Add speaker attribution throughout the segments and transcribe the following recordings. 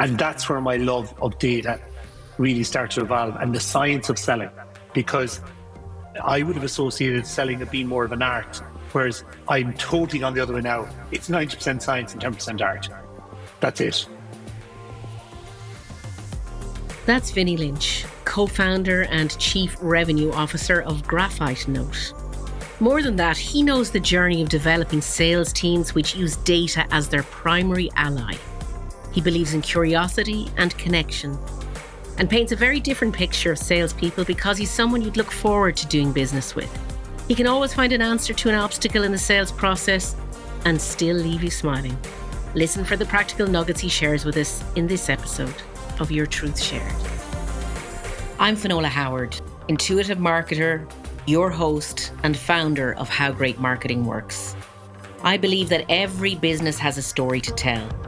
Speaker 1: And that's where my love of data really starts to evolve and the science of selling. Because I would have associated selling as being more of an art, whereas I'm totally on the other way now. It's 90% science and 10% art. That's it.
Speaker 2: That's Vinnie Lynch, co founder and chief revenue officer of Graphite Note. More than that, he knows the journey of developing sales teams which use data as their primary ally. He believes in curiosity and connection and paints a very different picture of salespeople because he's someone you'd look forward to doing business with. He can always find an answer to an obstacle in the sales process and still leave you smiling. Listen for the practical nuggets he shares with us in this episode of Your Truth Shared. I'm Finola Howard, intuitive marketer, your host, and founder of How Great Marketing Works. I believe that every business has a story to tell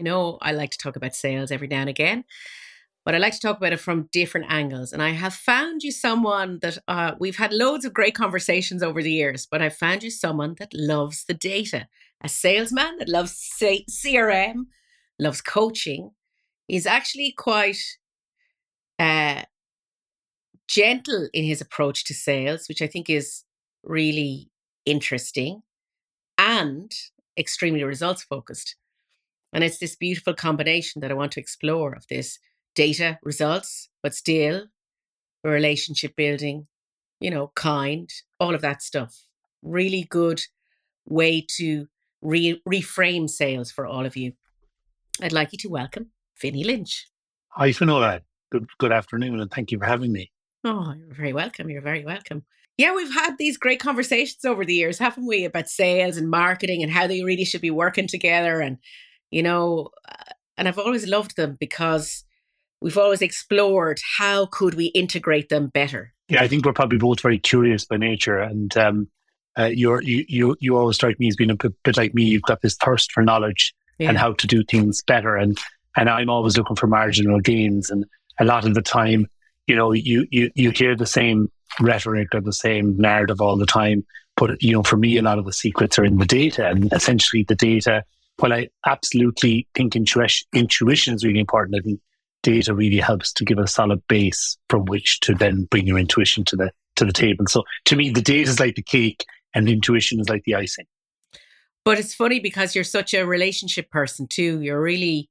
Speaker 2: You know, I like to talk about sales every now and again but I like to talk about it from different angles. And I have found you someone that uh, we've had loads of great conversations over the years, but I've found you someone that loves the data, a salesman that loves CRM, loves coaching, is actually quite uh, gentle in his approach to sales, which I think is really interesting and extremely results focused. And it's this beautiful combination that I want to explore of this data results, but still relationship building, you know, kind, all of that stuff. Really good way to re- reframe sales for all of you. I'd like you to welcome Vinnie Lynch.
Speaker 1: Hi, Finola. Good, good afternoon, and thank you for having me.
Speaker 2: Oh, you're very welcome. You're very welcome. Yeah, we've had these great conversations over the years, haven't we, about sales and marketing and how they really should be working together. And, you know, uh, and I've always loved them because we've always explored how could we integrate them better.
Speaker 1: Yeah, I think we're probably both very curious by nature, and um, uh, you're, you you you always strike me as being a bit, bit like me. You've got this thirst for knowledge yeah. and how to do things better, and and I'm always looking for marginal gains. And a lot of the time, you know, you you you hear the same rhetoric or the same narrative all the time. But you know, for me, a lot of the secrets are in the data, and essentially the data. While I absolutely think intuition, is really important, I think data really helps to give a solid base from which to then bring your intuition to the to the table. So to me, the data is like the cake, and intuition is like the icing.
Speaker 2: But it's funny because you're such a relationship person too. You're really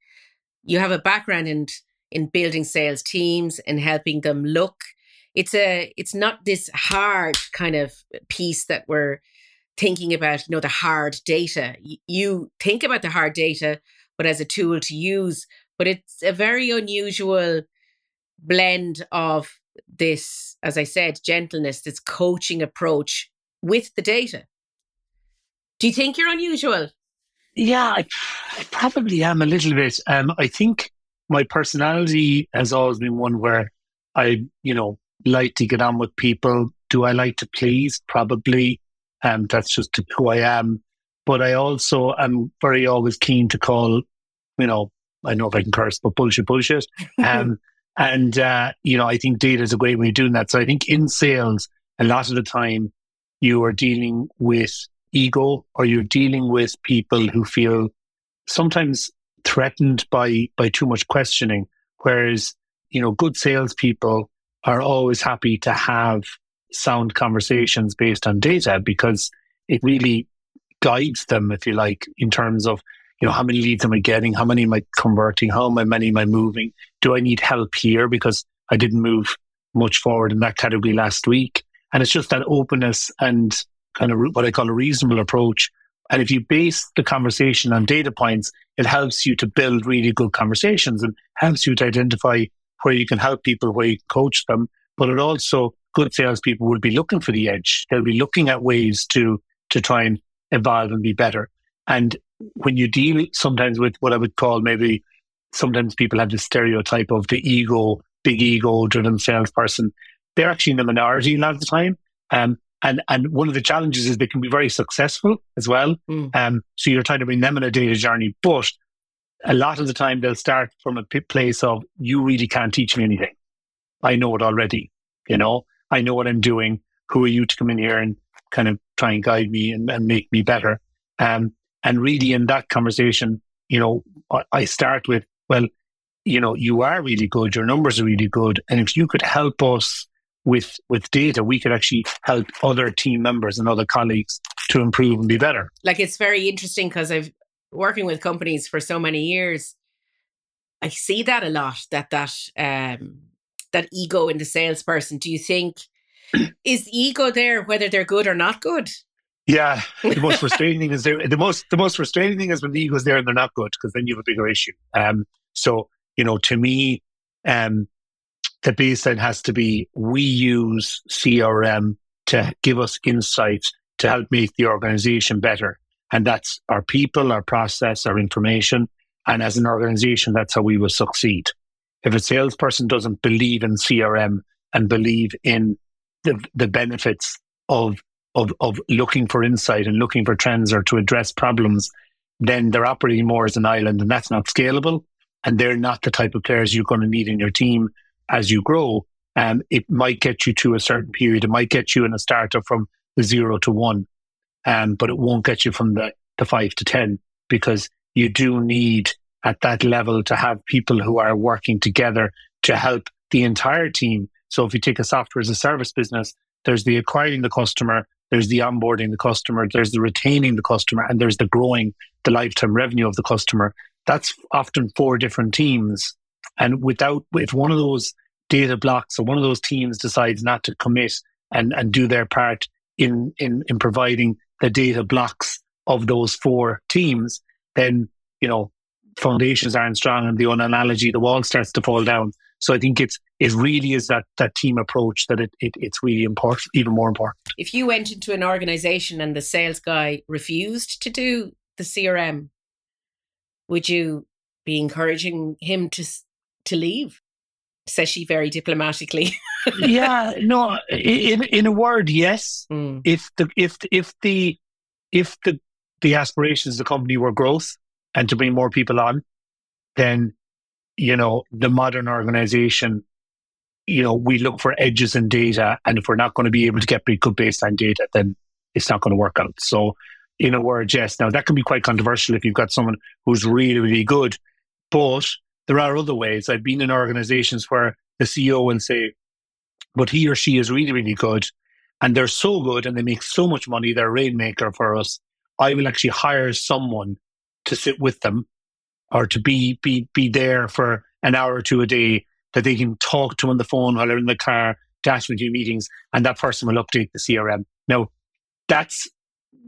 Speaker 2: you have a background in in building sales teams and helping them look. It's a it's not this hard kind of piece that we're thinking about. You know, the hard data. You think about the hard data, but as a tool to use but it's a very unusual blend of this, as I said, gentleness, this coaching approach with the data. Do you think you're unusual?
Speaker 1: Yeah, I, I probably am a little bit. Um, I think my personality has always been one where I, you know, like to get on with people. Do I like to please? Probably. Um, that's just who I am. But I also am very always keen to call, you know, I know if I can curse, but bullshit, bullshit. Um, and, uh, you know, I think data is a great way of doing that. So I think in sales, a lot of the time you are dealing with ego or you're dealing with people who feel sometimes threatened by, by too much questioning. Whereas, you know, good salespeople are always happy to have sound conversations based on data because it really guides them, if you like, in terms of you know, how many leads am I getting? How many am I converting? How many am I moving? Do I need help here because I didn't move much forward in that category last week? And it's just that openness and kind of what I call a reasonable approach. And if you base the conversation on data points, it helps you to build really good conversations and helps you to identify where you can help people, where you coach them. But it also, good salespeople will be looking for the edge. They'll be looking at ways to, to try and evolve and be better. And when you deal sometimes with what I would call maybe sometimes people have the stereotype of the ego big ego driven salesperson, they're actually in the minority a lot of the time. Um, and and one of the challenges is they can be very successful as well. Mm. Um, so you're trying to bring them in a data journey, but a lot of the time they'll start from a place of you really can't teach me anything. I know it already. You know, I know what I'm doing. Who are you to come in here and kind of try and guide me and, and make me better? Um, and really, in that conversation, you know, I start with, well, you know, you are really good. Your numbers are really good, and if you could help us with with data, we could actually help other team members and other colleagues to improve and be better.
Speaker 2: Like it's very interesting because I've working with companies for so many years. I see that a lot. That that um, that ego in the salesperson. Do you think is ego there whether they're good or not good?
Speaker 1: Yeah, the most frustrating thing is there. The most the most frustrating thing is when the ego's there and they're not good because then you have a bigger issue. Um, so you know, to me, um, the baseline has to be we use CRM to give us insights to help make the organization better, and that's our people, our process, our information, and as an organization, that's how we will succeed. If a salesperson doesn't believe in CRM and believe in the the benefits of of, of looking for insight and looking for trends or to address problems, then they're operating more as an island and that's not scalable. And they're not the type of players you're going to need in your team as you grow. Um, it might get you to a certain period. It might get you in a startup from the zero to one, um, but it won't get you from the, the five to 10 because you do need at that level to have people who are working together to help the entire team. So if you take a software as a service business, there's the acquiring the customer, there's the onboarding the customer, there's the retaining the customer, and there's the growing the lifetime revenue of the customer. That's often four different teams. And without, if one of those data blocks or one of those teams decides not to commit and, and do their part in, in, in providing the data blocks of those four teams, then, you know, foundations aren't strong and the analogy, the wall starts to fall down. So I think it's it really is that that team approach that it, it it's really important, even more important.
Speaker 2: If you went into an organization and the sales guy refused to do the CRM, would you be encouraging him to to leave? Says she very diplomatically.
Speaker 1: yeah, no. In in a word, yes. Mm. If the if if the if the the aspirations of the company were growth and to bring more people on, then you know, the modern organization, you know, we look for edges in data. And if we're not going to be able to get good baseline data, then it's not going to work out. So, in a word, yes. Now, that can be quite controversial if you've got someone who's really, really good. But there are other ways. I've been in organizations where the CEO will say, but he or she is really, really good. And they're so good and they make so much money, they're a rainmaker for us. I will actually hire someone to sit with them or to be be be there for an hour or two a day that they can talk to on the phone while they're in the car, dash with meetings, and that person will update the CRM. Now, that's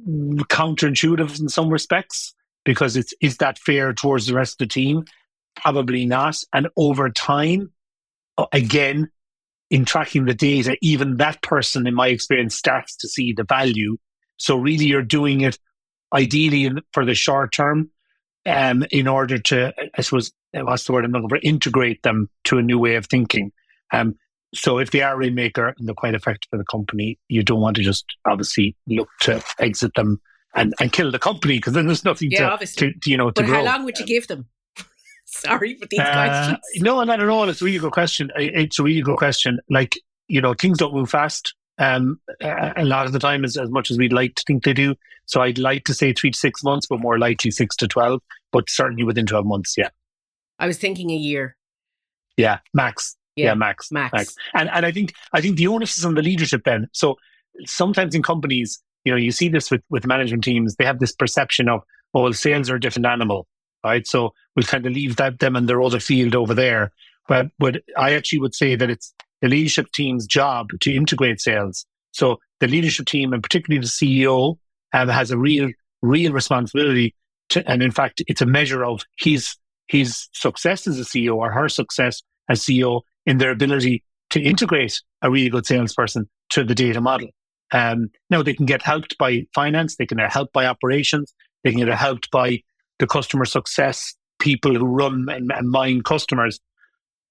Speaker 1: counterintuitive in some respects because it's is that fair towards the rest of the team? Probably not. And over time, again, in tracking the data, even that person, in my experience, starts to see the value. So really, you're doing it ideally for the short term um, in order to, I suppose, what's the word I'm looking for, integrate them to a new way of thinking. Um, so if they are a rainmaker and they're quite effective for the company, you don't want to just obviously look to exit them and, and kill the company because then there's nothing yeah, to, to, to, you know, to
Speaker 2: But
Speaker 1: grow.
Speaker 2: how long would you give them? Sorry for these uh, questions.
Speaker 1: No, I don't know. It's a really good question. It's a really good question. Like, you know, things don't move fast um, a lot of the time as, as much as we'd like to think they do. So I'd like to say three to six months, but more likely six to 12, but certainly within 12 months, yeah.
Speaker 2: I was thinking a year.
Speaker 1: Yeah, max. Yeah, yeah max,
Speaker 2: max. Max.
Speaker 1: And, and I think, I think the onus is on the leadership then. So sometimes in companies, you know, you see this with, with management teams, they have this perception of, oh, well, sales are a different animal, right? So we'll kind of leave that them and their other field over there. But, but I actually would say that it's the leadership team's job to integrate sales. So the leadership team, and particularly the CEO, um, has a real, real responsibility. To, and in fact, it's a measure of his his success as a CEO or her success as CEO in their ability to integrate a really good salesperson to the data model. Um, now they can get helped by finance, they can get helped by operations, they can get helped by the customer success people who run and, and mine customers.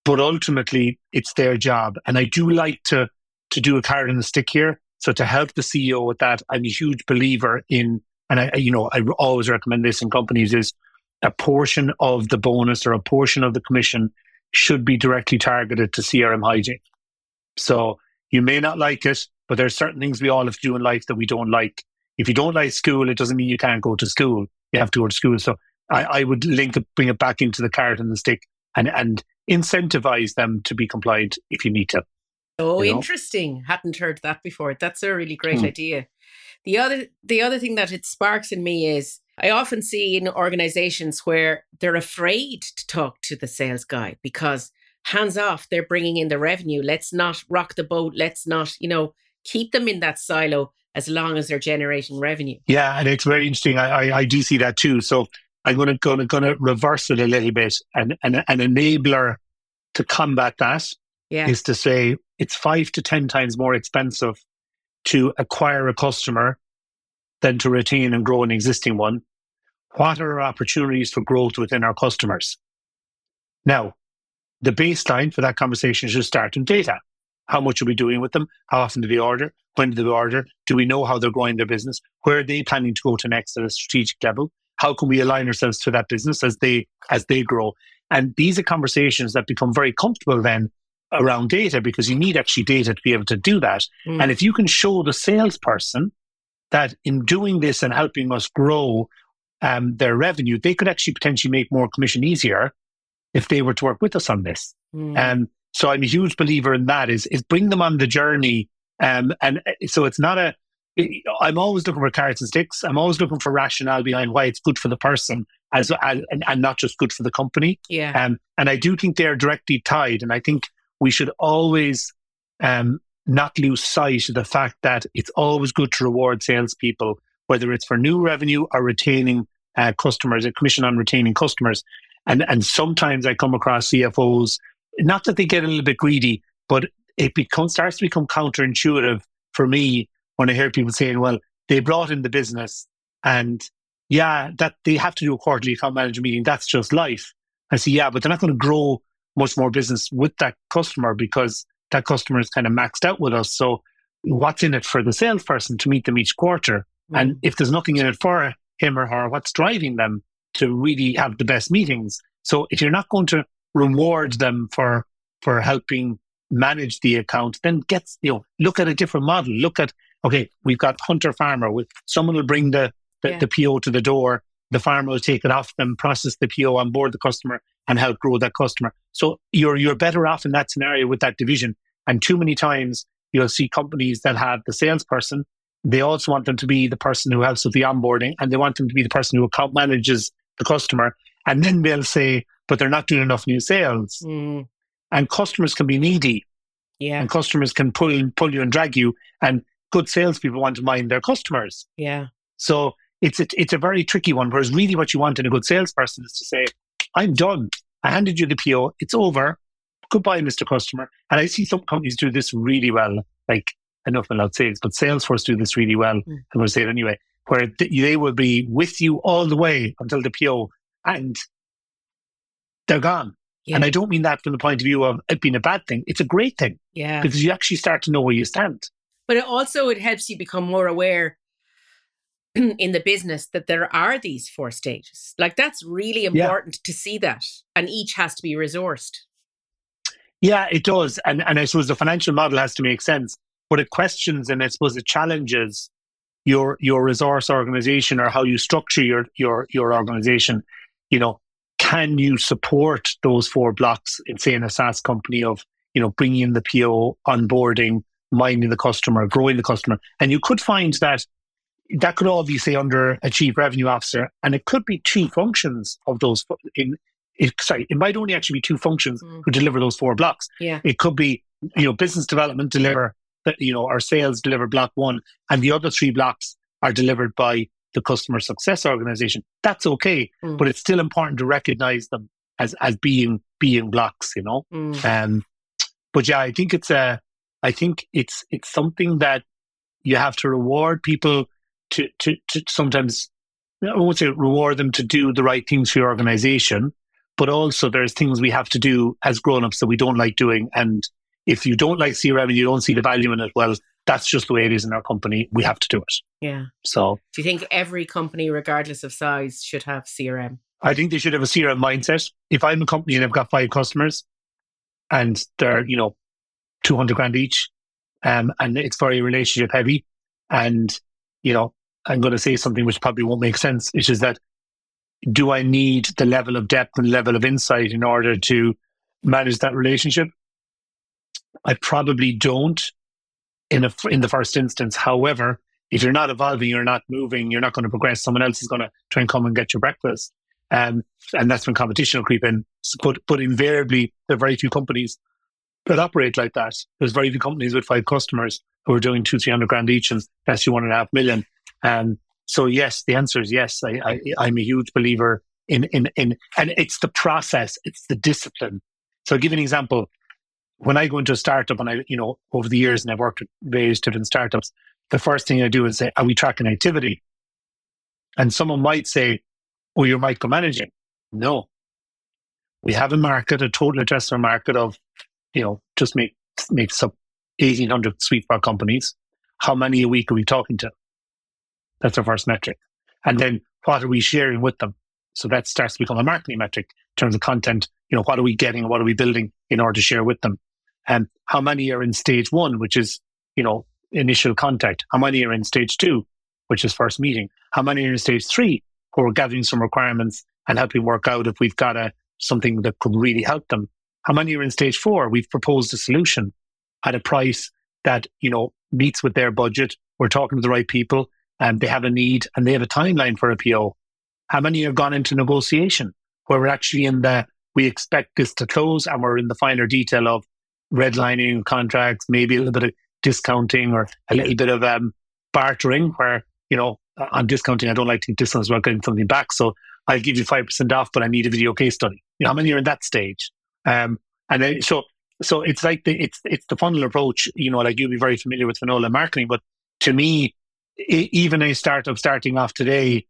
Speaker 1: But ultimately it's their job. And I do like to to do a carrot and a stick here. So to help the CEO with that, I'm a huge believer in, and I, you know, I always recommend this in companies is a portion of the bonus or a portion of the commission should be directly targeted to CRM hygiene. So you may not like it, but there's certain things we all have to do in life that we don't like. If you don't like school, it doesn't mean you can't go to school. You have to go to school. So I, I would link it, bring it back into the carrot and the stick and, and incentivize them to be compliant if you need to.
Speaker 2: Oh, you know? interesting. Hadn't heard that before. That's a really great hmm. idea. The other the other thing that it sparks in me is I often see in organizations where they're afraid to talk to the sales guy because hands off, they're bringing in the revenue. Let's not rock the boat. Let's not, you know, keep them in that silo as long as they're generating revenue.
Speaker 1: Yeah, and it's very interesting. I, I, I do see that too. So I'm going to going to going to reverse it a little bit, and, and an enabler to combat that yeah. is to say it's five to 10 times more expensive to acquire a customer than to retain and grow an existing one. What are our opportunities for growth within our customers? Now, the baseline for that conversation should start in data. How much are we doing with them? How often do they order? When do they order? Do we know how they're growing their business? Where are they planning to go to next at a strategic level? How can we align ourselves to that business as they as they grow? And these are conversations that become very comfortable then around data because you need actually data to be able to do that. Mm. And if you can show the salesperson that in doing this and helping us grow um, their revenue, they could actually potentially make more commission easier if they were to work with us on this. Mm. Um, so I'm a huge believer in that is, is bring them on the journey. Um, and uh, so it's not a, I'm always looking for carrots and sticks. I'm always looking for rationale behind why it's good for the person as, as and, and, not just good for the company.
Speaker 2: Yeah.
Speaker 1: Um, and I do think they're directly tied. And I think we should always um, not lose sight of the fact that it's always good to reward salespeople, whether it's for new revenue or retaining uh, customers, a commission on retaining customers. And and sometimes I come across CFOs, not that they get a little bit greedy, but it becomes starts to become counterintuitive for me when I hear people saying, "Well, they brought in the business, and yeah, that they have to do a quarterly account manager meeting. That's just life." I say, "Yeah, but they're not going to grow much more business with that customer because that customer is kind of maxed out with us. So what's in it for the salesperson to meet them each quarter? Mm. And if there's nothing in it for him or her, what's driving them to really have the best meetings? So if you're not going to reward them for for helping manage the account, then get you know look at a different model. Look at okay, we've got hunter farmer. With someone will bring the the, yeah. the PO to the door. The farmer will take it off them, process the PO on board the customer, and help grow that customer. So you're you're better off in that scenario with that division. And too many times you'll see companies that have the salesperson. They also want them to be the person who helps with the onboarding, and they want them to be the person who account manages the customer. And then they'll say, but they're not doing enough new sales. Mm. And customers can be needy.
Speaker 2: Yeah.
Speaker 1: And customers can pull pull you and drag you. And good salespeople want to mind their customers.
Speaker 2: Yeah.
Speaker 1: So it's a, it's a very tricky one. Whereas really, what you want in a good salesperson is to say, I'm done. I handed you the PO. It's over. Goodbye, Mr. Customer. And I see some companies do this really well. Like, enough about sales, but Salesforce do this really well. Mm. I'm going to say it anyway, where they will be with you all the way until the PO and they're gone. Yeah. And I don't mean that from the point of view of it being a bad thing. It's a great thing.
Speaker 2: Yeah.
Speaker 1: Because you actually start to know where you stand.
Speaker 2: But it also it helps you become more aware in the business that there are these four stages. Like that's really important yeah. to see that, and each has to be resourced.
Speaker 1: Yeah, it does, and and I suppose the financial model has to make sense, but it questions and I suppose it challenges your your resource organization or how you structure your your your organization. You know, can you support those four blocks in say in a SaaS company of you know bringing in the PO, onboarding, minding the customer, growing the customer, and you could find that that could all be say under a chief revenue officer, and it could be two functions of those. In it, sorry, it might only actually be two functions mm. who deliver those four blocks.
Speaker 2: Yeah,
Speaker 1: it could be you know business development deliver that you know our sales deliver block one, and the other three blocks are delivered by the customer success organization. That's okay, mm. but it's still important to recognize them as as being being blocks. You know, mm. um, but yeah, I think it's a, I think it's it's something that you have to reward people to, to, to sometimes, I won't say reward them to do the right things for your organization, but also there's things we have to do as grown-ups that we don't like doing. And if you don't like CRM and you don't see the value in it, well, that's just the way it is in our company. We have to do it.
Speaker 2: Yeah.
Speaker 1: So
Speaker 2: Do you think every company, regardless of size, should have CRM?
Speaker 1: I think they should have a CRM mindset. If I'm a company and I've got five customers and they're, you know, 200 grand each, um, and it's very relationship heavy. And, you know, I'm going to say something which probably won't make sense, which is that do I need the level of depth and level of insight in order to manage that relationship? I probably don't in a, in the first instance. However, if you're not evolving, you're not moving, you're not going to progress. Someone else is going to try and come and get your breakfast. Um, and that's when competition will creep in. But, but invariably, there are very few companies that operate like that. There's very few companies with five customers who are doing two, three hundred grand each, and that's you one and a half million. Um, so yes, the answer is yes. I, I, I'm a huge believer in, in, in, and it's the process, it's the discipline. So I'll give you an example. When I go into a startup and I, you know, over the years and I've worked with various different startups, the first thing I do is say, are we tracking activity? And someone might say, oh, you're micromanaging. No. We have a market, a total addressable market of, you know, just make, make up 1800 sweet spot companies. How many a week are we talking to? That's our first metric. And then what are we sharing with them? So that starts to become a marketing metric in terms of content. You know, what are we getting? What are we building in order to share with them? And how many are in stage one, which is, you know, initial contact? How many are in stage two, which is first meeting? How many are in stage three, who are gathering some requirements and helping work out if we've got a something that could really help them? How many are in stage four? We've proposed a solution at a price that, you know, meets with their budget. We're talking to the right people and they have a need and they have a timeline for a PO. How many have gone into negotiation where we're actually in the, we expect this to close and we're in the finer detail of redlining contracts, maybe a little bit of discounting or a little bit of um, bartering where, you know, on discounting, I don't like to discounts about getting something back. So I'll give you 5% off, but I need a video case study. You know, how many are in that stage? Um, and then, so, so it's like the, it's, it's the funnel approach, you know, like you'll be very familiar with Finola marketing, but to me, even a startup starting off today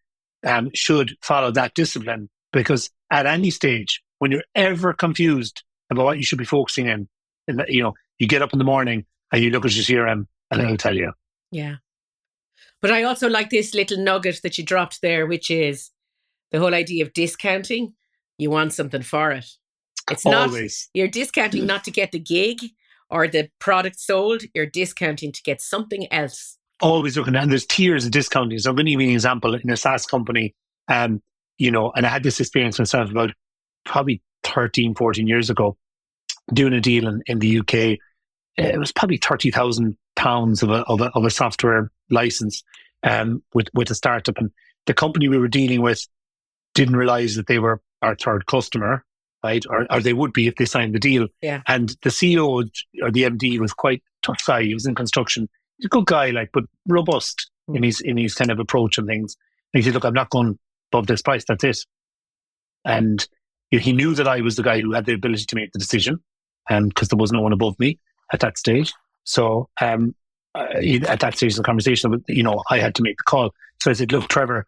Speaker 1: um, should follow that discipline because at any stage, when you're ever confused about what you should be focusing in, the, you know, you get up in the morning and you look at your CRM and it'll tell you.
Speaker 2: Yeah. But I also like this little nugget that you dropped there, which is the whole idea of discounting. You want something for it. It's
Speaker 1: Always.
Speaker 2: not, you're discounting not to get the gig or the product sold, you're discounting to get something else
Speaker 1: always looking at, and there's tiers of discounting. So I'm going to give you an example in a SaaS company, um, you know, and I had this experience myself about probably 13, 14 years ago, doing a deal in, in the UK. It was probably 30,000 pounds of a, of a, of a software license, um, with, with a startup. And the company we were dealing with didn't realize that they were our third customer, right? Or, or they would be if they signed the deal.
Speaker 2: Yeah.
Speaker 1: And the CEO or the MD was quite tough guy. He was in construction he's a good guy, like, but robust mm. in his in his kind of approach and things. And he said, "Look, I'm not going above this price. That's it." And he knew that I was the guy who had the ability to make the decision, and um, because there was no one above me at that stage. So um, at that stage of the conversation, you know, I had to make the call. So I said, "Look, Trevor,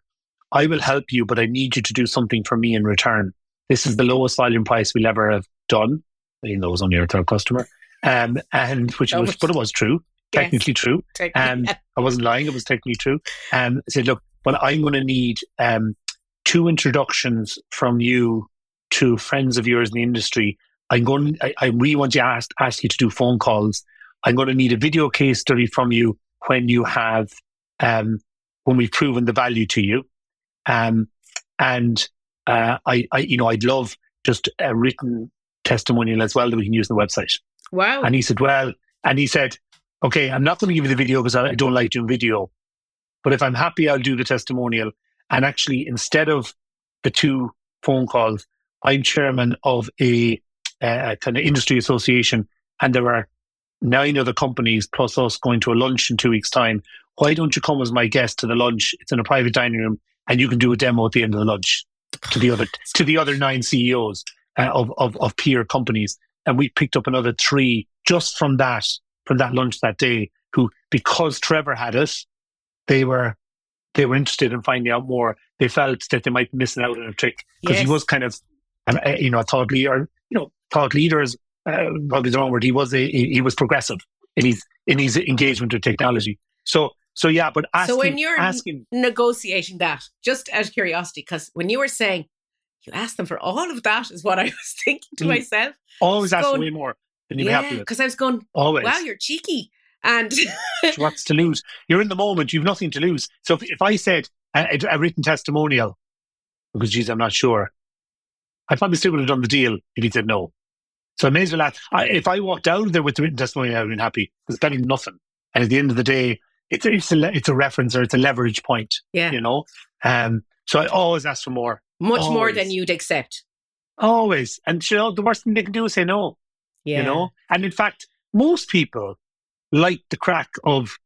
Speaker 1: I will help you, but I need you to do something for me in return. This is the lowest volume price we'll ever have done." Even though it was only our third customer, um, and which was, but it was true technically yes. true. Um, I wasn't lying; it was technically true. Um, I said, "Look, well, I'm going to need um, two introductions from you to friends of yours in the industry. I'm going. I, I really want to ask ask you to do phone calls. I'm going to need a video case study from you when you have um, when we've proven the value to you. Um, and uh, I, I, you know, I'd love just a written testimonial as well that we can use on the website.
Speaker 2: Wow.
Speaker 1: And he said, well, and he said, okay, I'm not going to give you the video because I don't like doing video. But if I'm happy, I'll do the testimonial. And actually, instead of the two phone calls, I'm chairman of a, a kind of industry association, and there are nine other companies plus us going to a lunch in two weeks' time. Why don't you come as my guest to the lunch? It's in a private dining room, and you can do a demo at the end of the lunch to the other to the other nine CEOs uh, of, of of peer companies. And we picked up another three just from that from that lunch that day who, because Trevor had it, they were they were interested in finding out more. They felt that they might be missing out on a trick because yes. he was kind of you know, a thought leader, you know, thought leaders, uh, probably the wrong word. He was a, he, he was progressive in his in his engagement with technology. So so yeah, but asking,
Speaker 2: so when you're
Speaker 1: asking,
Speaker 2: negotiating that, just out of curiosity, because when you were saying you asked them for all of that, is what I was thinking to
Speaker 1: Mm.
Speaker 2: myself.
Speaker 1: always ask
Speaker 2: going-
Speaker 1: way more than you'd be happy with.
Speaker 2: because I was going,
Speaker 1: Always.
Speaker 2: wow, you're cheeky, and
Speaker 1: What's to lose? You're in the moment. You've nothing to lose. So if, if I said a, a, written testimonial, because geez, I'm not sure, I probably still would have done the deal if he said no. So I may as well. Ask, I, if I walked out of there with the written testimonial, I would have been happy. Because it's better than nothing. And at the end of the day, it's a, it's a it's a reference or it's a leverage point.
Speaker 2: yeah,
Speaker 1: You know. Um. So I always ask for more.
Speaker 2: much more than you'd accept.
Speaker 1: Always. And you know, the worst thing they can do is say no.
Speaker 2: Yeah,
Speaker 1: you know and in fact most people like the crack of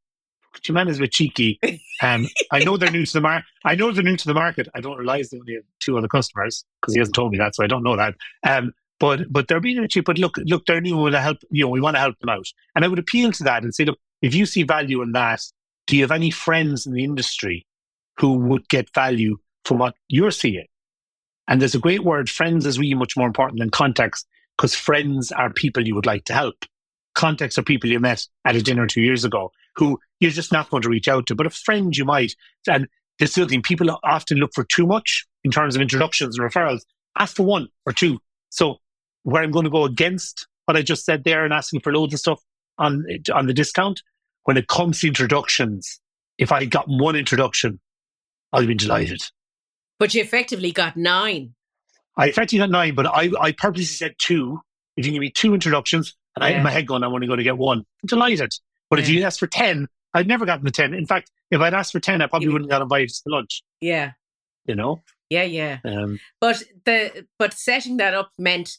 Speaker 1: "Your man is a bit cheeky um, i know they're new to the market i know they're new to the market i don't realize they only have two other customers because he hasn't told me that so i don't know that um, but but they're being cheap but look look they're new we want to help you know we want to help them out and i would appeal to that and say look if you see value in that do you have any friends in the industry who would get value from what you're seeing and there's a great word friends is really much more important than contacts because friends are people you would like to help. Contacts are people you met at a dinner two years ago who you're just not going to reach out to, but a friend you might. And this is thing, people often look for too much in terms of introductions and referrals. Ask for one or two. So where I'm going to go against what I just said there and asking for loads of stuff on on the discount, when it comes to introductions, if I got one introduction, I'd be delighted.
Speaker 2: but you effectively got nine.
Speaker 1: I effectively got nine, but I, I purposely said two. If you give me two introductions, and I
Speaker 2: Yeah.
Speaker 1: in my head going, I'm only going to get one. I'm delighted. But if you asked for 10, I'd never gotten the 10. In fact, if I'd asked for 10, I probably
Speaker 2: You-
Speaker 1: wouldn't have got invited to lunch,
Speaker 2: Yeah,
Speaker 1: you know?
Speaker 2: yeah, yeah.
Speaker 1: Um,
Speaker 2: But the but setting that up meant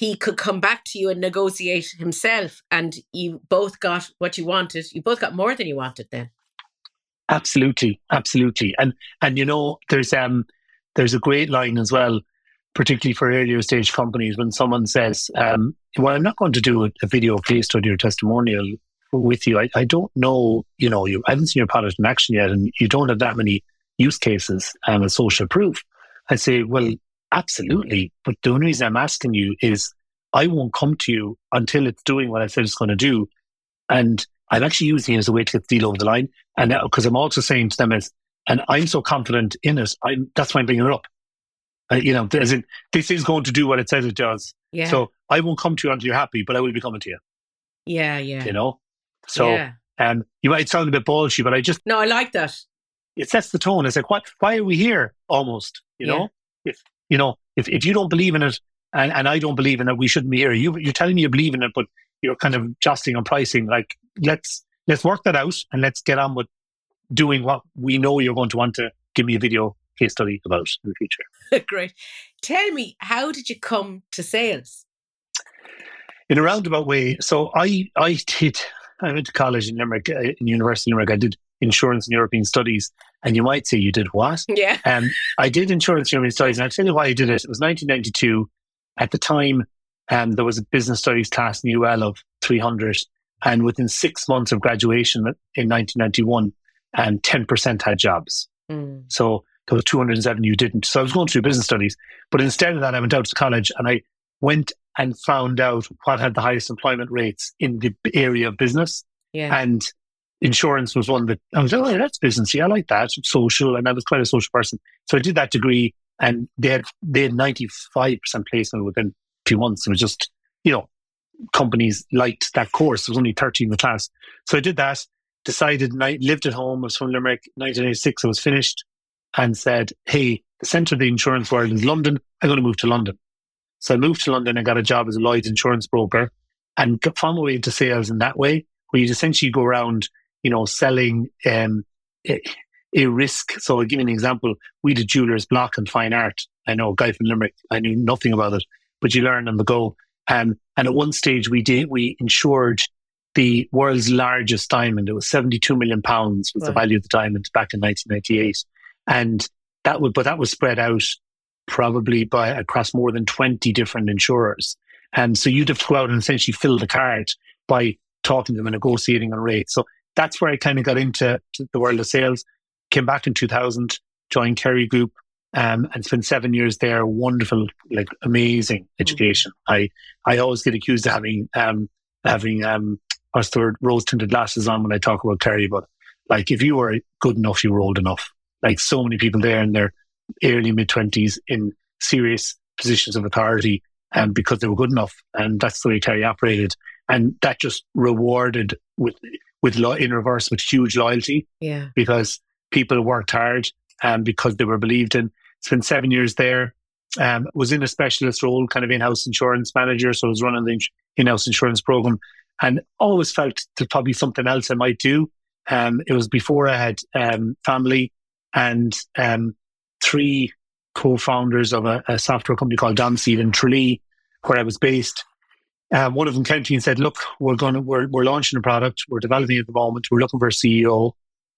Speaker 2: he could come back to you and negotiate himself, and you both got what you wanted. You both got more than you wanted. Then
Speaker 1: absolutely, absolutely. And, and you know, there's, um, there's a great line as well, particularly for earlier stage companies, when someone says, um, well, I'm not going to do a, a video case study or testimonial with you. I, I don't know, you know, you I haven't seen your product in action yet, and you don't have that many use cases and a social proof. I say, well, absolutely. But the only reason I'm asking you is I won't come to you until it's doing what I said it's going to do. And I'm actually using it as a way to get the deal over the line. And because I'm also saying to them is, and I'm so confident in it, I'm, that's why I'm bringing it up. Uh, you know, as in, this is going to do what it says it does.
Speaker 2: yeah,
Speaker 1: So I won't come to you until you're happy, but I will be coming to you,
Speaker 2: yeah, yeah,
Speaker 1: you know? So
Speaker 2: yeah.
Speaker 1: um, you might sound a bit ballsy, but I just,
Speaker 2: No, I like that.
Speaker 1: it sets the tone. It's like, what, why are we here almost? You
Speaker 2: Yeah.
Speaker 1: know, if, you know, if, if you don't believe in it and, and I don't believe in it, we shouldn't be here. You, you're telling me you believe in it, but you're kind of jostling on pricing. Like, let's, let's work that out and let's get on with doing what we know you're going to want to give me a video case study about in the future.
Speaker 2: Great. Tell me, how did you come to sales?
Speaker 1: In a roundabout way. So I, I did, I went to college in Limerick, uh, in University of Limerick. I did insurance and European studies. And you might say you did what?
Speaker 2: Yeah,
Speaker 1: Um, I did insurance and European studies, and I'll tell you why I did it. It was 1992. At the time, um, there was a business studies class in UL of 300, and within six months of graduation in 1991, um, 10% had jobs.
Speaker 2: Mm.
Speaker 1: So there was 207 who didn't. So I was going through business studies, but instead of that, I went out to college and I went and found out what had the highest employment rates in the area of business
Speaker 2: yeah,
Speaker 1: and insurance was one that I was like, oh, that's business. Yeah, I like that. Social, and I was quite a social person. So I did that degree, and they had they had ninety five percent placement within a few months. It was just you know companies liked that course. There was only thirteen in the class, so I did that. Decided, I lived at home. I was from Limerick. 1986, I was finished, and said, "Hey, the centre of the insurance world is London. I'm going to move to London." So I moved to London and got a job as a Lloyd's insurance broker, and found my way into sales in that way, where you essentially go around you know, selling um, a, a risk. So I'll give you an example. We did jewelers block and fine art. I know a guy from Limerick. I knew nothing about it, but you learn on the go. Um, and at one stage we did, we insured the world's largest diamond. It was 72 million pounds was the value of the diamond back in 1998. And that would, but that was spread out probably by across more than 20 different insurers. And so you'd have to go out and essentially fill the card by talking to them and negotiating on rates. So that's where I kind of got into the world of sales. Came back in 2000, joined Kerry Group, um, and spent seven years there. Wonderful, like amazing education. Mm-hmm. I I always get accused of having um, having um, what's the word rose tinted glasses on when I talk about Kerry, but like if you were good enough, you were old enough. Like so many people there in their early mid twenties in serious positions of authority, and um, because they were good enough, and that's the way Kerry operated, and that just rewarded with with lo- in reverse with huge loyalty.
Speaker 2: Yeah,
Speaker 1: because people worked hard and um, because they were believed in spent seven years there. Um, was in a specialist role, kind of in-house insurance manager. So I was running the in-house insurance program, and always felt there's probably something else I might do. Um, it was before I had um, family and um, three co-founders of a, a, software company called Domseed in Tralee, where I was based. Um, one of them came to me and said, "Look, we're going to we're, we're launching a product. We're developing it at the moment. We're looking for a CEO.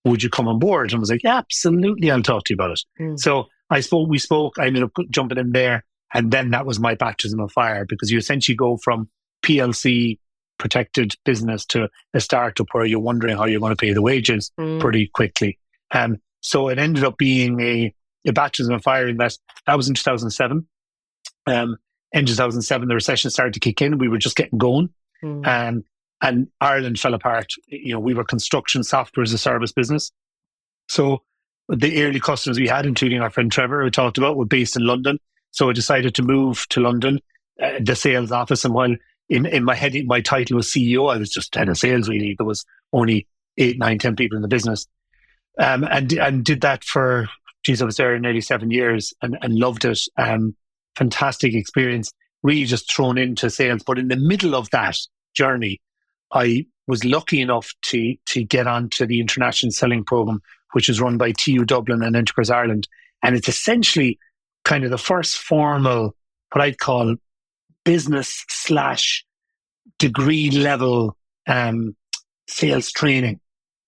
Speaker 1: Would you come on board?" And I was like, "Yeah, absolutely. I'll talk to you about it." Mm. So I spoke, we spoke, I ended up jumping in there. And then that was my baptism of fire because you essentially go from PLC protected business to a startup where you're wondering how you're going to pay the wages mm. pretty quickly. Um, so it ended up being a, a baptism of fire in that that was in 2007. Um, in 2007, the recession started to kick in. We were just getting going. Mm. Um, and Ireland fell apart. You know, we were construction software as a service business. So the early customers we had, including our friend Trevor, who talked about, were based in London. So I decided to move to London, uh, the sales office. And while in, in my head, my title was CEO, I was just head of sales, really. There was only eight, nine, ten people in the business. Um, and, and did that for, geez, I was there nearly seven years and, and loved it. Um, fantastic experience, really just thrown into sales. But in the middle of that journey, I was lucky enough to, to get onto the international selling program which is run by TU Dublin and Enterprise Ireland. And it's essentially kind of the first formal, what I'd call business slash degree level um, sales training,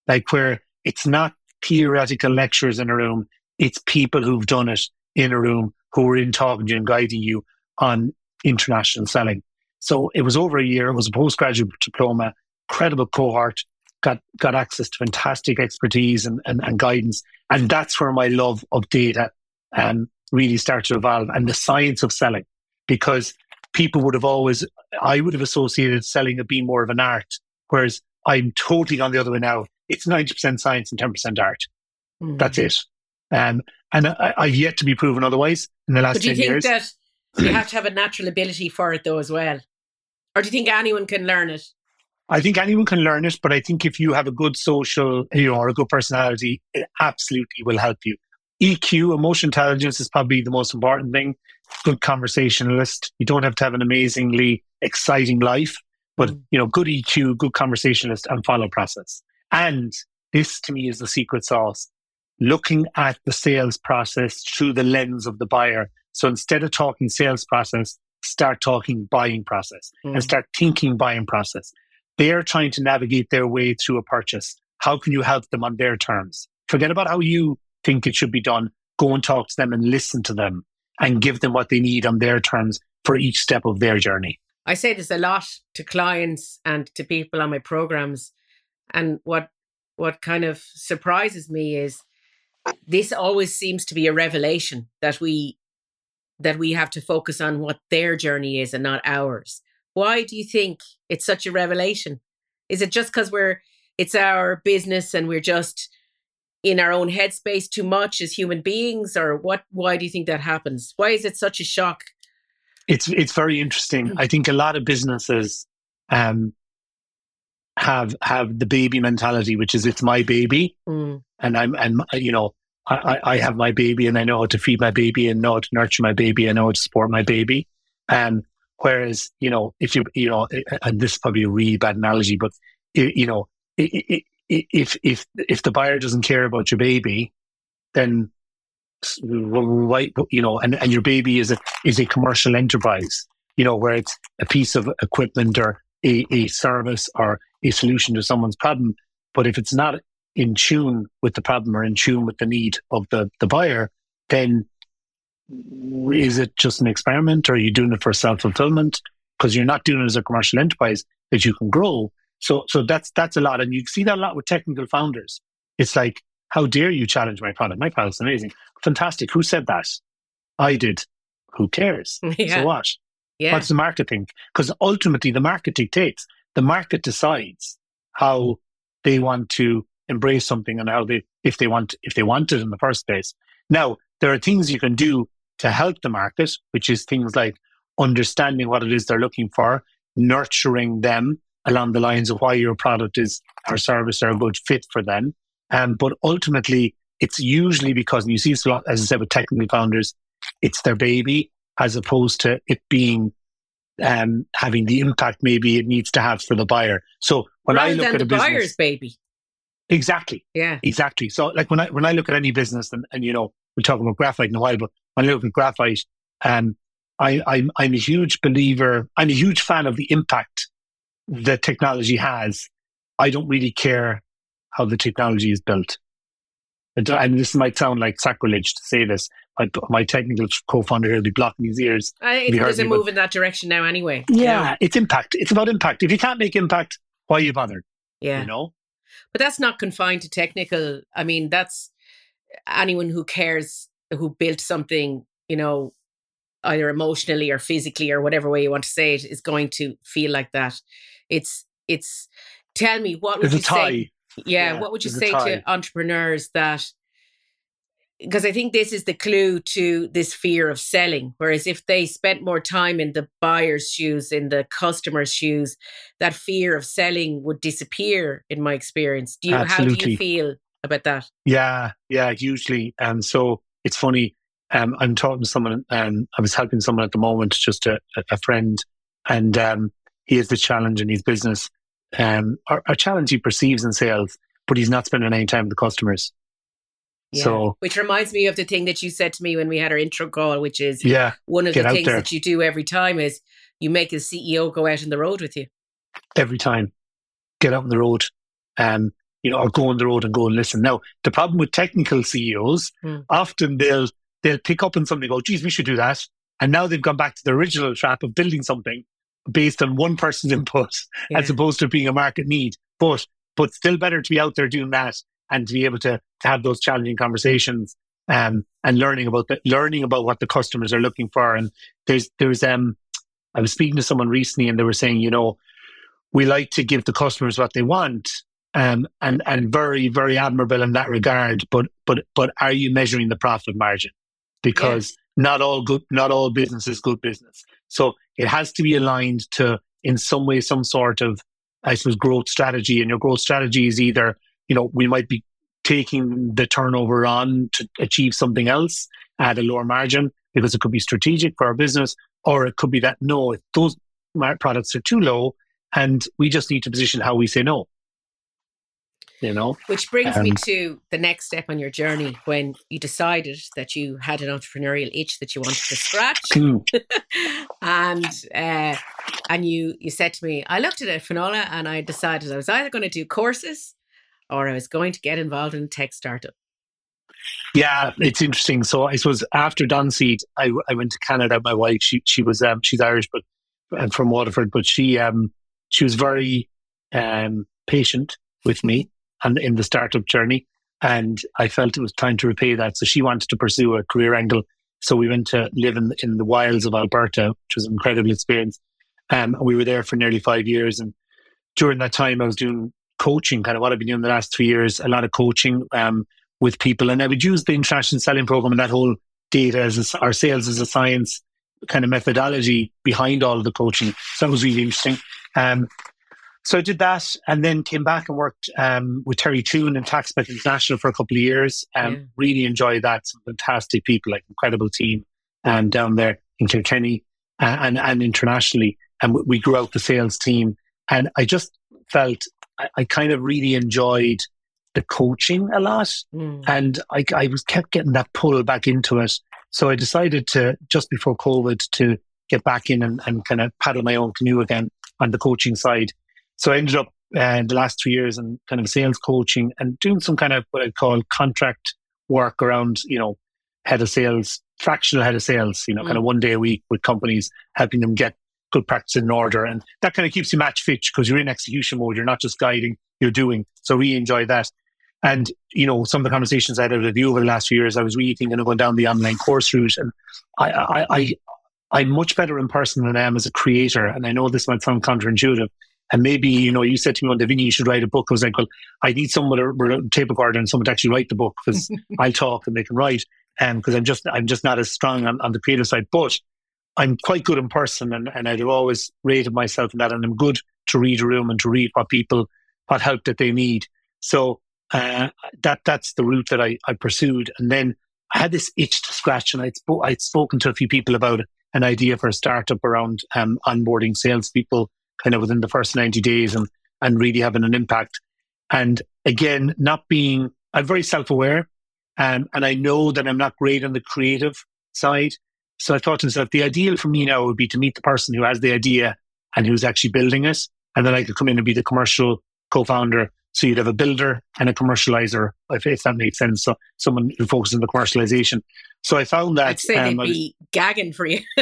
Speaker 1: like where it's not theoretical lectures in a room, it's people who've done it in a room who were in talking to you and guiding you on international selling. So it was over a year. It was a postgraduate diploma, credible cohort got got access to fantastic expertise and, and, and guidance. And that's where my love of data um, really started to evolve and the science of selling. Because people would have always, I would have associated selling as being more of an art, whereas I'm totally on the other way now. It's 90% science and 10% art. Mm. That's it. Um, and I, have yet to be proven otherwise in the last
Speaker 2: but do you
Speaker 1: 10
Speaker 2: think
Speaker 1: years.
Speaker 2: that you have to have a natural ability for it though as well? Or do you think anyone can learn it?
Speaker 1: I think anyone can learn it, but I think if you have a good social, you know, or a good personality, it absolutely will help you. EQ, emotional intelligence, is probably the most important thing. Good conversationalist. You don't have to have an amazingly exciting life, but mm. you know, good EQ, good conversationalist, and follow process. And this, to me, is the secret sauce. Looking at the sales process through the lens of the buyer. So instead of talking sales process, start talking buying process mm. and start thinking buying process they're trying to navigate their way through a purchase. How can you help them on their terms? Forget about how you think it should be done. Go and talk to them and listen to them and give them what they need on their terms for each step of their journey.
Speaker 2: I say this a lot to clients and to people on my programs. And what what kind of surprises me is this always seems to be a revelation that we that we have to focus on what their journey is and not ours. Why do you think it's such a revelation? Is it just because we're it's our business and we're just in our own headspace too much as human beings, or what? Why do you think that happens? Why is it such a shock?
Speaker 1: It's it's very interesting. Mm. I think a lot of businesses um, have have the baby mentality, which is it's my baby, mm. and I'm and you know I, I have my baby and I know how to feed my baby and know how to nurture my baby and know how to support my baby. And Whereas, you know, if you, you know, and this is probably a really bad analogy, but, you know, if, if, if the buyer doesn't care about your baby, then why, you know, and, and your baby is a, is a commercial enterprise, you know, where it's a piece of equipment or a, a service or a solution to someone's problem. But if it's not in tune with the problem or in tune with the need of the, the buyer, then is it just an experiment or are you doing it for self fulfillment? Because you're not doing it as a commercial enterprise that you can grow. So, so that's, that's a lot. And you see that a lot with technical founders. It's like, How dare you challenge my product? My product's amazing. Fantastic. Who said that? I did. Who cares?
Speaker 2: Yeah.
Speaker 1: So what?
Speaker 2: Yeah.
Speaker 1: What does the market think? Because ultimately the market dictates. The market decides how they want to embrace something and how they if they want if they want it in the first place. Now, there are things you can do to help the market, which is things like understanding what it is they're looking for, nurturing them along the lines of why your product is or service are a good fit for them. Um, but ultimately, it's usually because, and you see this a lot, as I said, with technical founders, it's their baby as opposed to it being um, having the impact maybe it needs to have for the buyer. So when
Speaker 2: Rather
Speaker 1: I look at
Speaker 2: the
Speaker 1: a business,
Speaker 2: buyer's baby.
Speaker 1: exactly,
Speaker 2: Yeah.
Speaker 1: exactly. So like when I when I look at any business, and, and you know we're talking about graphite in a while, but when I look at graphite, um, I, I'm I'm a huge believer. I'm a huge fan of the impact that technology has. I don't really care how the technology is built. And this might sound like sacrilege to say this. My, my technical co-founder here will be blocking his ears.
Speaker 2: I think there's a
Speaker 1: but-
Speaker 2: move in that direction now anyway.
Speaker 1: Yeah, it's impact. It's about impact. If you can't make impact, why are you bothered?
Speaker 2: Yeah.
Speaker 1: You know?
Speaker 2: But that's not confined to technical. I mean, that's anyone who cares, who built something, you know, either emotionally or physically or whatever way you want to say it, is going to feel like that. It's, it's, tell me, what would
Speaker 1: There's
Speaker 2: you
Speaker 1: a tie.
Speaker 2: say? Yeah,
Speaker 1: Yeah,
Speaker 2: what would you say to entrepreneurs that, because I think this is the clue to this fear of selling. Whereas if they spent more time in the buyer's shoes, in the customer's shoes, that fear of selling would disappear. In my experience, do you? How do you feel about that?
Speaker 1: Yeah, yeah, hugely. Um, so it's funny. Um, I'm talking to someone, um, I was helping someone at the moment, just a, a- a friend, and um, he has the challenge in his business, um, or a challenge he perceives in sales, but he's not spending any time with the customers. So-
Speaker 2: which reminds me of the thing that you said to me when we had our intro call, which is
Speaker 1: Yeah,
Speaker 2: one of the things
Speaker 1: there.
Speaker 2: that you do every time is you make the CEO go out on the road with you.
Speaker 1: every time, get out on the road, um, you know, or go on the road and go and listen. Now, the problem with technical CEOs,
Speaker 2: Hmm.
Speaker 1: often they'll they'll pick up on something, go, geez, we should do that. And now they've gone back to the original trap of building something based on one person's input as opposed to being a market need. But but still better to be out there doing that and to be able to, to have those challenging conversations um, and learning about the, learning about what the customers are looking for. And there's there's um I was speaking to someone recently and they were saying, you know, we like to give the customers what they want. Um, and and very very admirable in that regard, but but but are you measuring the profit margin? Because not all good, not all business is good business. So it has to be aligned to, in some way, some sort of, I suppose, growth strategy. And your growth strategy is either, you know, we might be taking the turnover on to achieve something else at a lower margin because it could be strategic for our business, or it could be that no, those products are too low, and we just need to position how we say no. You know,
Speaker 2: Which brings me
Speaker 1: Um,
Speaker 2: to the next step on your journey when you decided that you had an entrepreneurial itch that you wanted to scratch. and uh, and you you said to me, I looked at it, Finola, and I decided I was either going to do courses or I was going to get involved in a tech startup.
Speaker 1: Yeah, it's interesting. So I suppose after Donseed, I, I went to Canada. My wife, she she was um, she's Irish, but and from Waterford, but she um she was very um patient with me and in the startup journey, and I felt it was time to repay that. So she wanted to pursue a career angle. So we went to live in in the wilds of Alberta, which was an incredible experience. Um, and we were there for nearly five years, and during that time, I was doing coaching, kind of what I've been doing the last three years, a lot of coaching. Um, with people. And I would use the international selling program and that whole data as a, our sales as a science kind of methodology behind all of the coaching. So that was really interesting. Um, so I did that and then came back and worked um, with Terry Clune and Taxback International for a couple of years. Um,
Speaker 2: Yeah.
Speaker 1: Really enjoyed that. Some fantastic people, like incredible team um, down there in Kilkenny uh, and, and internationally. And we- we grew out the sales team. And I just felt I, I kind of really enjoyed the coaching a lot
Speaker 2: Mm.
Speaker 1: and I, I was kept getting that pull back into it. So I decided to just before COVID to get back in and, and kind of paddle my own canoe again on the coaching side. So I ended up uh, the last two years in kind of sales coaching and doing some kind of what I'd call contract work around, you know, head of sales, fractional head of sales, you know, kind of one day a week with companies, helping them get good practice in order. And that kind of keeps you match fit because you're in execution mode. You're not just guiding, you're doing. So really enjoy that. And, you know, some of the conversations I had with you over the last few years, I was really thinking of going down the online course route. And I, I, I, I'm much better in person than I am as a creator. And I know this might sound counterintuitive. And maybe, you know, you said to me one day, Vinnie, you should write a book. I was like, well, I need someone with a tape recorder and someone to actually write the book because I'll talk and they can write. And because I'm just, I'm just not as strong on, on the creative side. But I'm quite good in person and, and I've always rated myself in that. And I'm good to read a room and to read what people, what help that they need. So uh, that that's the route that I, I pursued. And then I had this itch to scratch and I'd, spo- I'd spoken to a few people about an idea for a startup around um, onboarding salespeople kind of within the first 90 days and, and really having an impact. And again, not being, I'm very self aware um, and I know that I'm not great on the creative side. So I thought to myself, the ideal for me now would be to meet the person who has the idea and who's actually building it. And then I could come in and be the commercial co founder. So you'd have a builder and a commercializer, if, if that makes sense. So someone who focuses on the commercialization. So I found that.
Speaker 2: I'd say um, they'd be was, gagging for you.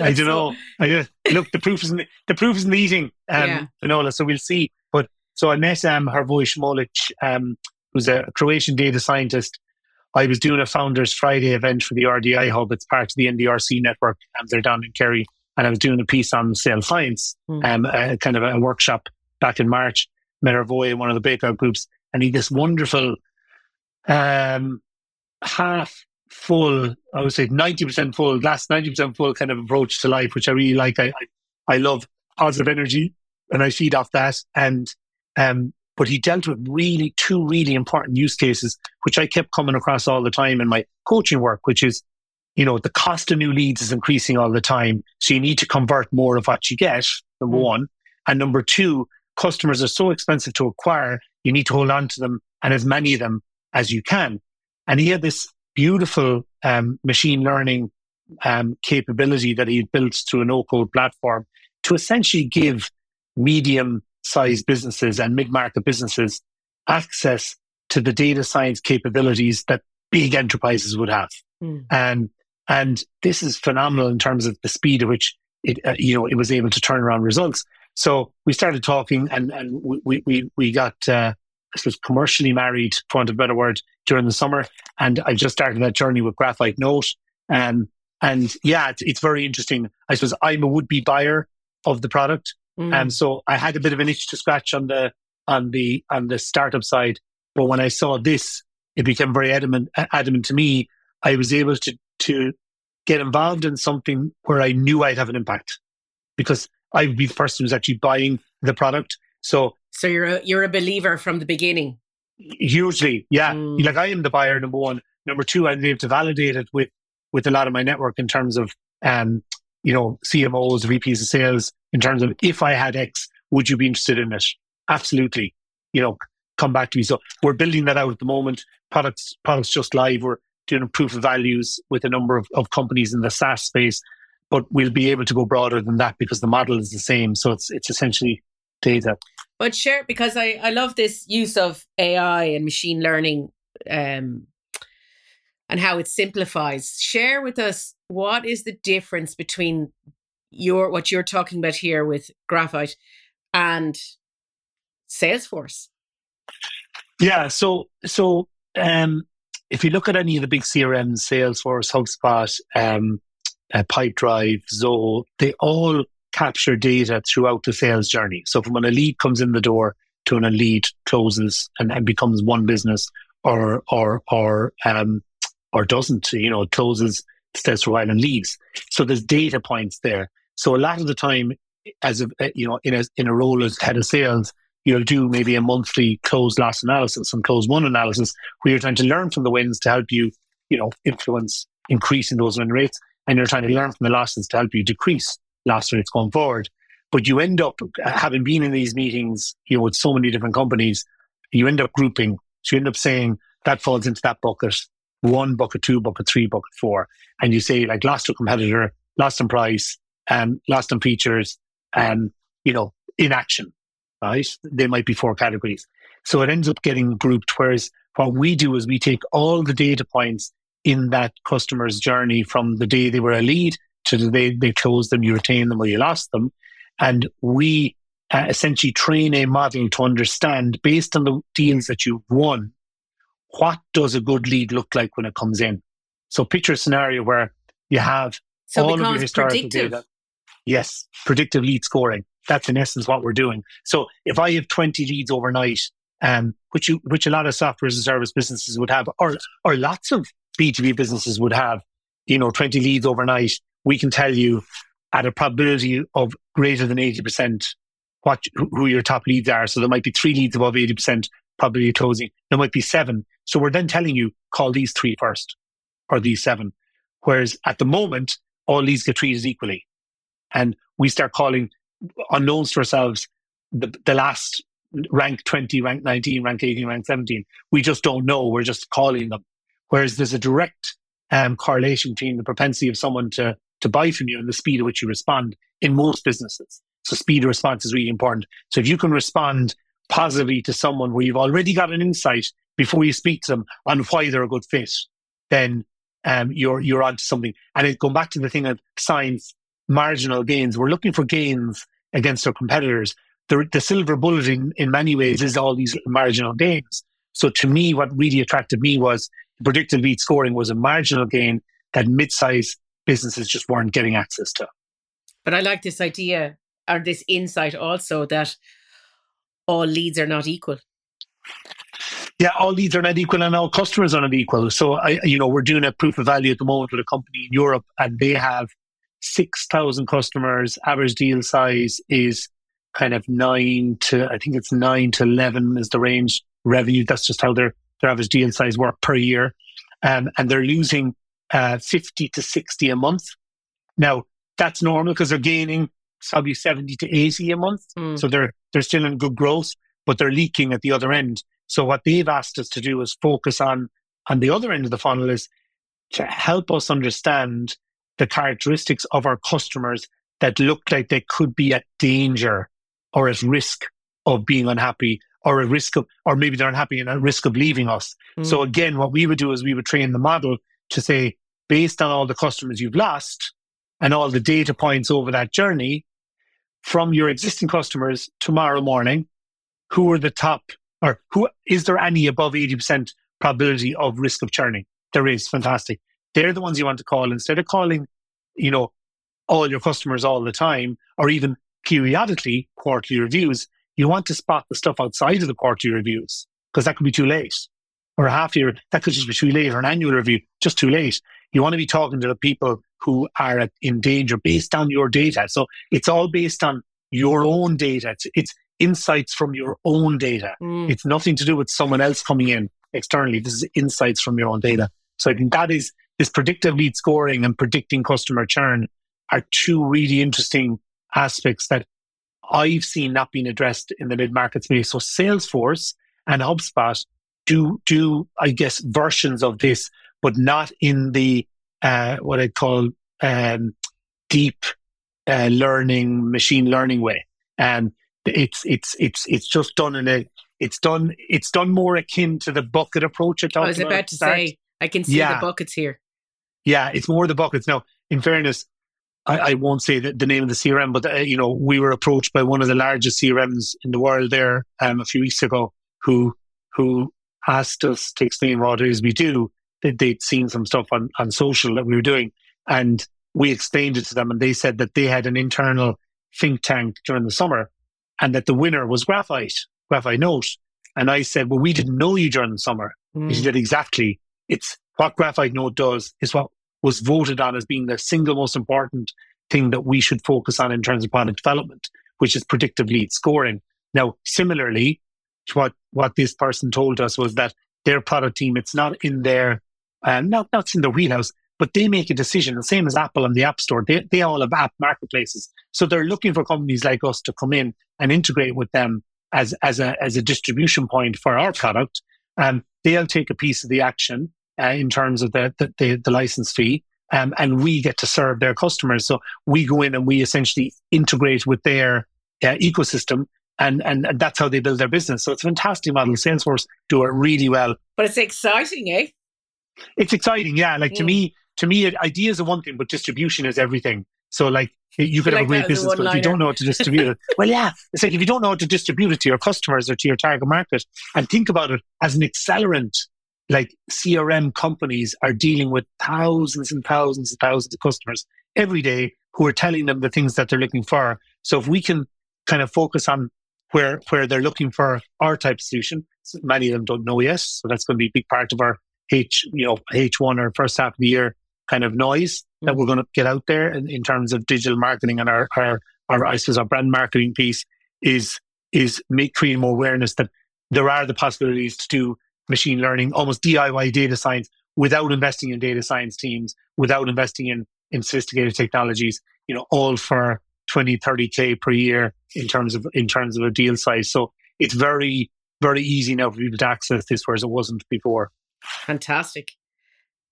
Speaker 1: I don't know. I, uh, look, the proof is in the, the proof is in the eating, um, yeah. Finola, so we'll see. But so I met um, Hrvoje Šmolić, um, who's a Croatian data scientist. I was doing a Founders Friday event for the RDI Hub. It's part of the NDRC network, and they're down in Kerry. And I was doing a piece on sales science, mm. um, a, kind of a workshop back in March. Hrvoje in one of the breakout groups, and he this wonderful um, half full, I would say 90% full, last 90% full kind of approach to life, which I really like. I, I, I love positive energy and I feed off that. And, um, but he dealt with really two really important use cases, which I kept coming across all the time in my coaching work, which is, you know, the cost of new leads is increasing all the time. So you need to convert more of what you get, number mm. one. And number two, customers are so expensive to acquire, you need to hold on to them and as many of them as you can. And he had this beautiful um, machine learning um, capability that he built through an no code platform to essentially give medium sized businesses and mid market businesses access to the data science capabilities that big enterprises would have. Mm. And, and this is phenomenal in terms of the speed at which it, uh, you know, it was able to turn around results. So we started talking and, and we, we, we got, uh, I suppose, commercially married, for want of a better word, during the summer. And I just started that journey with Graphite Note. Um, and yeah, it's, it's very interesting. I suppose I'm a would be buyer of the product. Mm. And so I had a bit of an itch to scratch on the, on the, on the startup side. But when I saw this, it became very adamant, adamant to me. I was able to, to get involved in something where I knew I'd have an impact because I would be the person who's actually buying the product. So
Speaker 2: so you're a you're a believer from the beginning.
Speaker 1: Hugely, yeah. Mm. Like I am the buyer, number one. Number two, I'm able to validate it with with a lot of my network in terms of um, you know, CMOs, VPs of sales, in terms of if I had X, would you be interested in it? Absolutely. You know, come back to me. So we're building that out at the moment. Products products just live. We're doing a proof of values with a number of, of companies in the SaaS space, but we'll be able to go broader than that because the model is the same. So it's it's essentially data.
Speaker 2: But share because I, I love this use of AI and machine learning um, and how it simplifies. Share with us what is the difference between your what you're talking about here with Graphite and Salesforce.
Speaker 1: Yeah, so so um, if you look at any of the big CRMs, Salesforce, HubSpot, um, uh, Pipedrive, Zoho, they all capture data throughout the sales journey. So from when a lead comes in the door to when a lead closes and, and becomes one business or or or um or doesn't, you know, closes, stays for a while and leaves. So there's data points there. So a lot of the time, as a you know, in a in a role as head of sales, you'll do maybe a monthly close loss analysis and close one analysis where you're trying to learn from the wins to help you, you know, influence increasing those win rates. And you're trying to learn from the losses to help you decrease loss rates going forward. But you end up uh, having been in these meetings, you know, with so many different companies, you end up grouping. So you end up saying that falls into that bucket, one bucket, two bucket, three bucket, four. And you say like lost to competitor, lost in price, and lost in features, and you know, inaction. Right? There might be four categories. So it ends up getting grouped. Whereas what we do is we take all the data points in that customer's journey from the day they were a lead to the day they closed them, you retain them or you lost them. And we uh, essentially train a model to understand based on the deals that you've won what does a good lead look like when it comes in? So picture a scenario where you have
Speaker 2: so
Speaker 1: all of your historical
Speaker 2: predictive.
Speaker 1: data. Yes, predictive lead scoring. That's in essence what we're doing. So if I have 20 leads overnight, um, which you, which a lot of software as a service businesses would have, or or lots of B2B businesses would have, you know, 20 leads overnight, we can tell you at a probability of greater than 80% what who your top leads are. So there might be three leads above 80% probability of closing. There might be seven. So we're then telling you call these three first or these seven. Whereas at the moment, all leads get treated equally. And we start calling unknowns to ourselves the, the last rank 20, rank 19, rank 18, rank 17. We just don't know. We're just calling them. Whereas there's a direct um, correlation between the propensity of someone to, to buy from you and the speed at which you respond in most businesses. So speed of response is really important. So if you can respond positively to someone where you've already got an insight before you speak to them on why they're a good fit, then um, you're you're onto something. And it, going back to the thing of science, marginal gains. We're looking for gains against our competitors. The, the silver bullet in, in many ways is all these marginal gains. So to me, what really attracted me was predictive lead scoring was a marginal gain that mid-sized businesses just weren't getting access to.
Speaker 2: But I like this idea or this insight also that all leads are not equal.
Speaker 1: Yeah, all leads are not equal and all customers are not equal. So I, you know, we're doing a proof of value at the moment with a company in Europe and they have 6,000 customers. Average deal size is kind of nine to, I think it's nine to 11 is the range revenue. That's just how their, their average deal size work per year. Um, and they're losing uh, 50 to 60 a month. Now, that's normal because they're gaining probably 70 to 80 a month. Mm. So they're, they're still in good growth, but they're leaking at the other end. So what they've asked us to do is focus on, on the other end of the funnel is to help us understand the characteristics of our customers that look like they could be at danger or at risk of being unhappy or at risk of, or maybe they're unhappy and at risk of leaving us. Mm. So again, what we would do is we would train the model to say, based on all the customers you've lost and all the data points over that journey, from your existing customers tomorrow morning, who are the top or who is there any above 80% probability of risk of churning? There is fantastic. They're the ones you want to call instead of calling, you know, all your customers all the time or even periodically quarterly reviews. You want to spot the stuff outside of the quarterly reviews because that could be too late. Or a half year, that could just be too late, or an annual review, just too late. You want to be talking to the people who are in danger based on your data. So it's all based on your own data. It's, it's insights from your own data. Mm. It's nothing to do with someone else coming in externally. This is insights from your own data. So I think that is this predictive lead scoring and predicting customer churn are two really interesting aspects that I've seen not being addressed in the mid market space. So Salesforce and HubSpot do do I guess versions of this, but not in the uh, what I call um, deep uh, learning, machine learning way. And it's it's it's it's just done in a it's done it's done more akin to the bucket approach. I,
Speaker 2: I was about, to say I can see yeah. the buckets here.
Speaker 1: Yeah, it's more the buckets. Now, in fairness, I, I won't say the, the, name of the CRM, but uh, you know, we were approached by one of the largest CRMs in the world there um, a few weeks ago, who who asked us to explain what it is we do. They, they'd seen some stuff on on social that we were doing, and we explained it to them, and they said that they had an internal think tank during the summer, and that the winner was Graphite, Graphite Note. And I said, well, we didn't know you during the summer. Mm. He said, exactly. It's what Graphite Note does is what was voted on as being the single most important thing that we should focus on in terms of product development, which is predictive lead scoring. Now, similarly, what what this person told us was that their product team, it's not in their, uh, not not in their wheelhouse, but they make a decision. The same as Apple and the App Store, they they all have app marketplaces, so they're looking for companies like us to come in and integrate with them as as a as a distribution point for our product. And they'll take a piece of the action uh, in terms of the, the, the, the license fee. Um, and we get to serve their customers. So we go in and we essentially integrate with their uh, ecosystem and, and and that's how they build their business. So it's a fantastic model. Salesforce do it really well.
Speaker 2: But it's exciting, eh?
Speaker 1: It's exciting, yeah. Like mm. to me, to me, ideas are one thing, but distribution is everything. So like you could have like a great business, but if you don't know how to distribute it, well, yeah, it's like if you don't know how to distribute it to your customers or to your target market, and think about it as an accelerant like CRM companies are dealing with thousands and thousands and thousands of customers every day who are telling them the things that they're looking for. So if we can kind of focus on where where they're looking for our type of solution, many of them don't know yet. So that's going to be a big part of our H, you know, H1 or first half of the year kind of noise mm-hmm. that we're going to get out there in, in terms of digital marketing and our, our, our, I suppose, our brand marketing piece is, is make, creating more awareness that there are the possibilities to do machine learning, almost DIY data science without investing in data science teams, without investing in, in sophisticated technologies, you know, all for 20, 30K per year in terms of, in terms of a deal size. So it's very, very easy now for people to access this, whereas it wasn't before.
Speaker 2: Fantastic.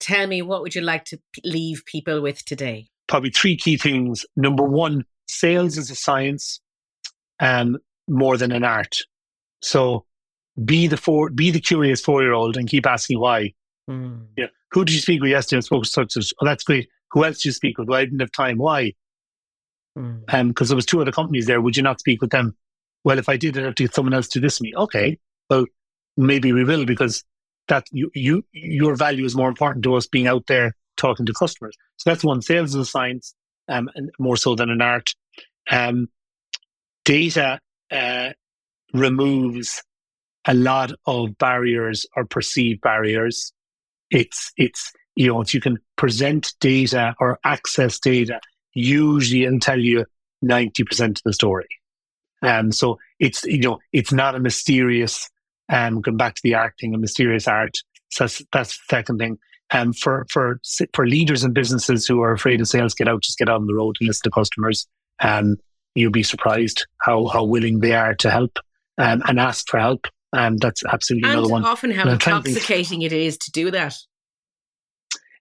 Speaker 2: Tell me, what would you like to leave people with today?
Speaker 1: Probably three key things. Number one, sales is a science um, more than an art. So be the four, be the curious four year old and keep asking why. Mm. Yeah. Who did you speak with yesterday? I spoke to such as, oh, that's great. Who else did you speak with? Well, I didn't have time. Why? Because mm. um, there was two other companies there. Would you not speak with them? Well, if I did, I'd have to get someone else to this me. Okay. Well, maybe we will because that you, you your value is more important to us being out there talking to customers. So that's one. Sales is a science, um, and more so than an art. Um, data uh, removes a lot of barriers or perceived barriers. It's it's you know if you can present data or access data, usually it'll tell you ninety percent of the story. Um, so it's you know it's not a mysterious um, going back to the art thing, a mysterious art. So that's, that's the second thing. Um, for for for leaders and businesses who are afraid of sales, get out, just get out on the road and listen to customers. Um, you'll be surprised how how willing they are to help um, and ask for help. And that's absolutely
Speaker 2: and
Speaker 1: another one.
Speaker 2: Often how intoxicating it is to do that.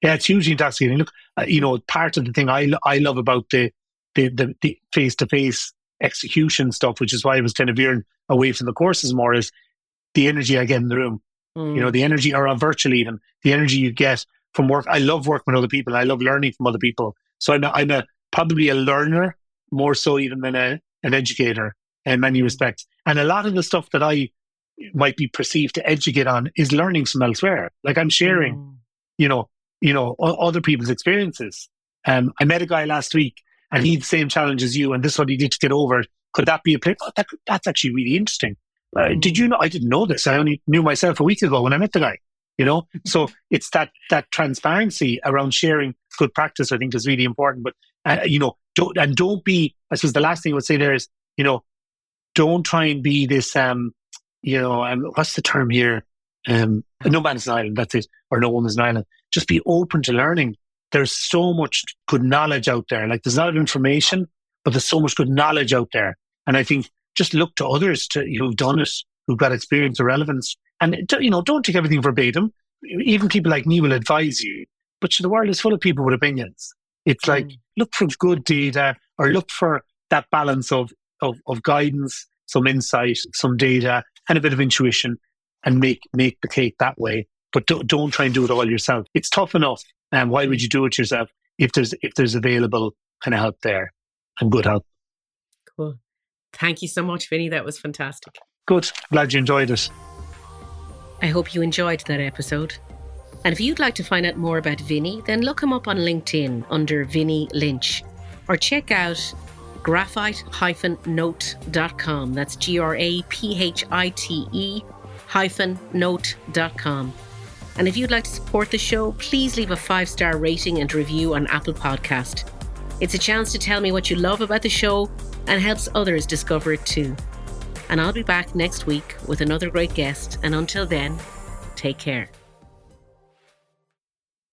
Speaker 1: Yeah, it's hugely intoxicating. Look, uh, you know, part of the thing I I love about the the the face to face execution stuff, which is why I was kind of veering away from the courses more, is the energy I get in the room. Mm. You know, mm. the energy, or virtually even the energy you get from work. I love working with other people. I love learning from other people. So I'm a, I'm a probably a learner more so even than a, an educator in many mm. respects. And a lot of the stuff that I might be perceived to educate on is learning from elsewhere. Like I'm sharing, mm. you know, you know, other people's experiences. Um, I met a guy last week and he had the same challenge as you, and this is what he did to get over. Could that be a place? Oh, that, that's actually really interesting. Uh, did you know? I didn't know this. I only knew myself a week ago when I met the guy. You know, so it's that that transparency around sharing good practice. I think is really important. But uh, you know, don't and don't be. I suppose the last thing I would say there is, you know, don't try and be this. Um, you know, um, what's the term here? Um, no man is an island. That's it, or no woman is an island. Just be open to learning. There's so much good knowledge out there. Like there's a lot of information, but there's so much good knowledge out there. And I think just look to others to, who've done it, who've got experience or relevance. And, you know, don't take everything verbatim. Even people like me will advise you, but the world is full of people with opinions. It's like, mm. look for good data or look for that balance of, of, of guidance, some insight, some data, and a bit of intuition and make, make the cake that way. But don't, don't try and do it all yourself. It's tough enough. And why would you do it yourself if there's, if there's available kind of help there and good help?
Speaker 2: Cool. Thank you so much, Vinnie. That was fantastic.
Speaker 1: Good. Glad you enjoyed it.
Speaker 2: I hope you enjoyed that episode. And if you'd like to find out more about Vinnie, then look him up on LinkedIn under Vinnie Lynch or check out graphite-note.com. That's G R A P H I T E hyphen note.com. And if you'd like to support the show, please leave a five star rating and review on Apple Podcast. It's a chance to tell me what you love about the show and helps others discover it too. And I'll be back next week with another great guest. And until then, take care.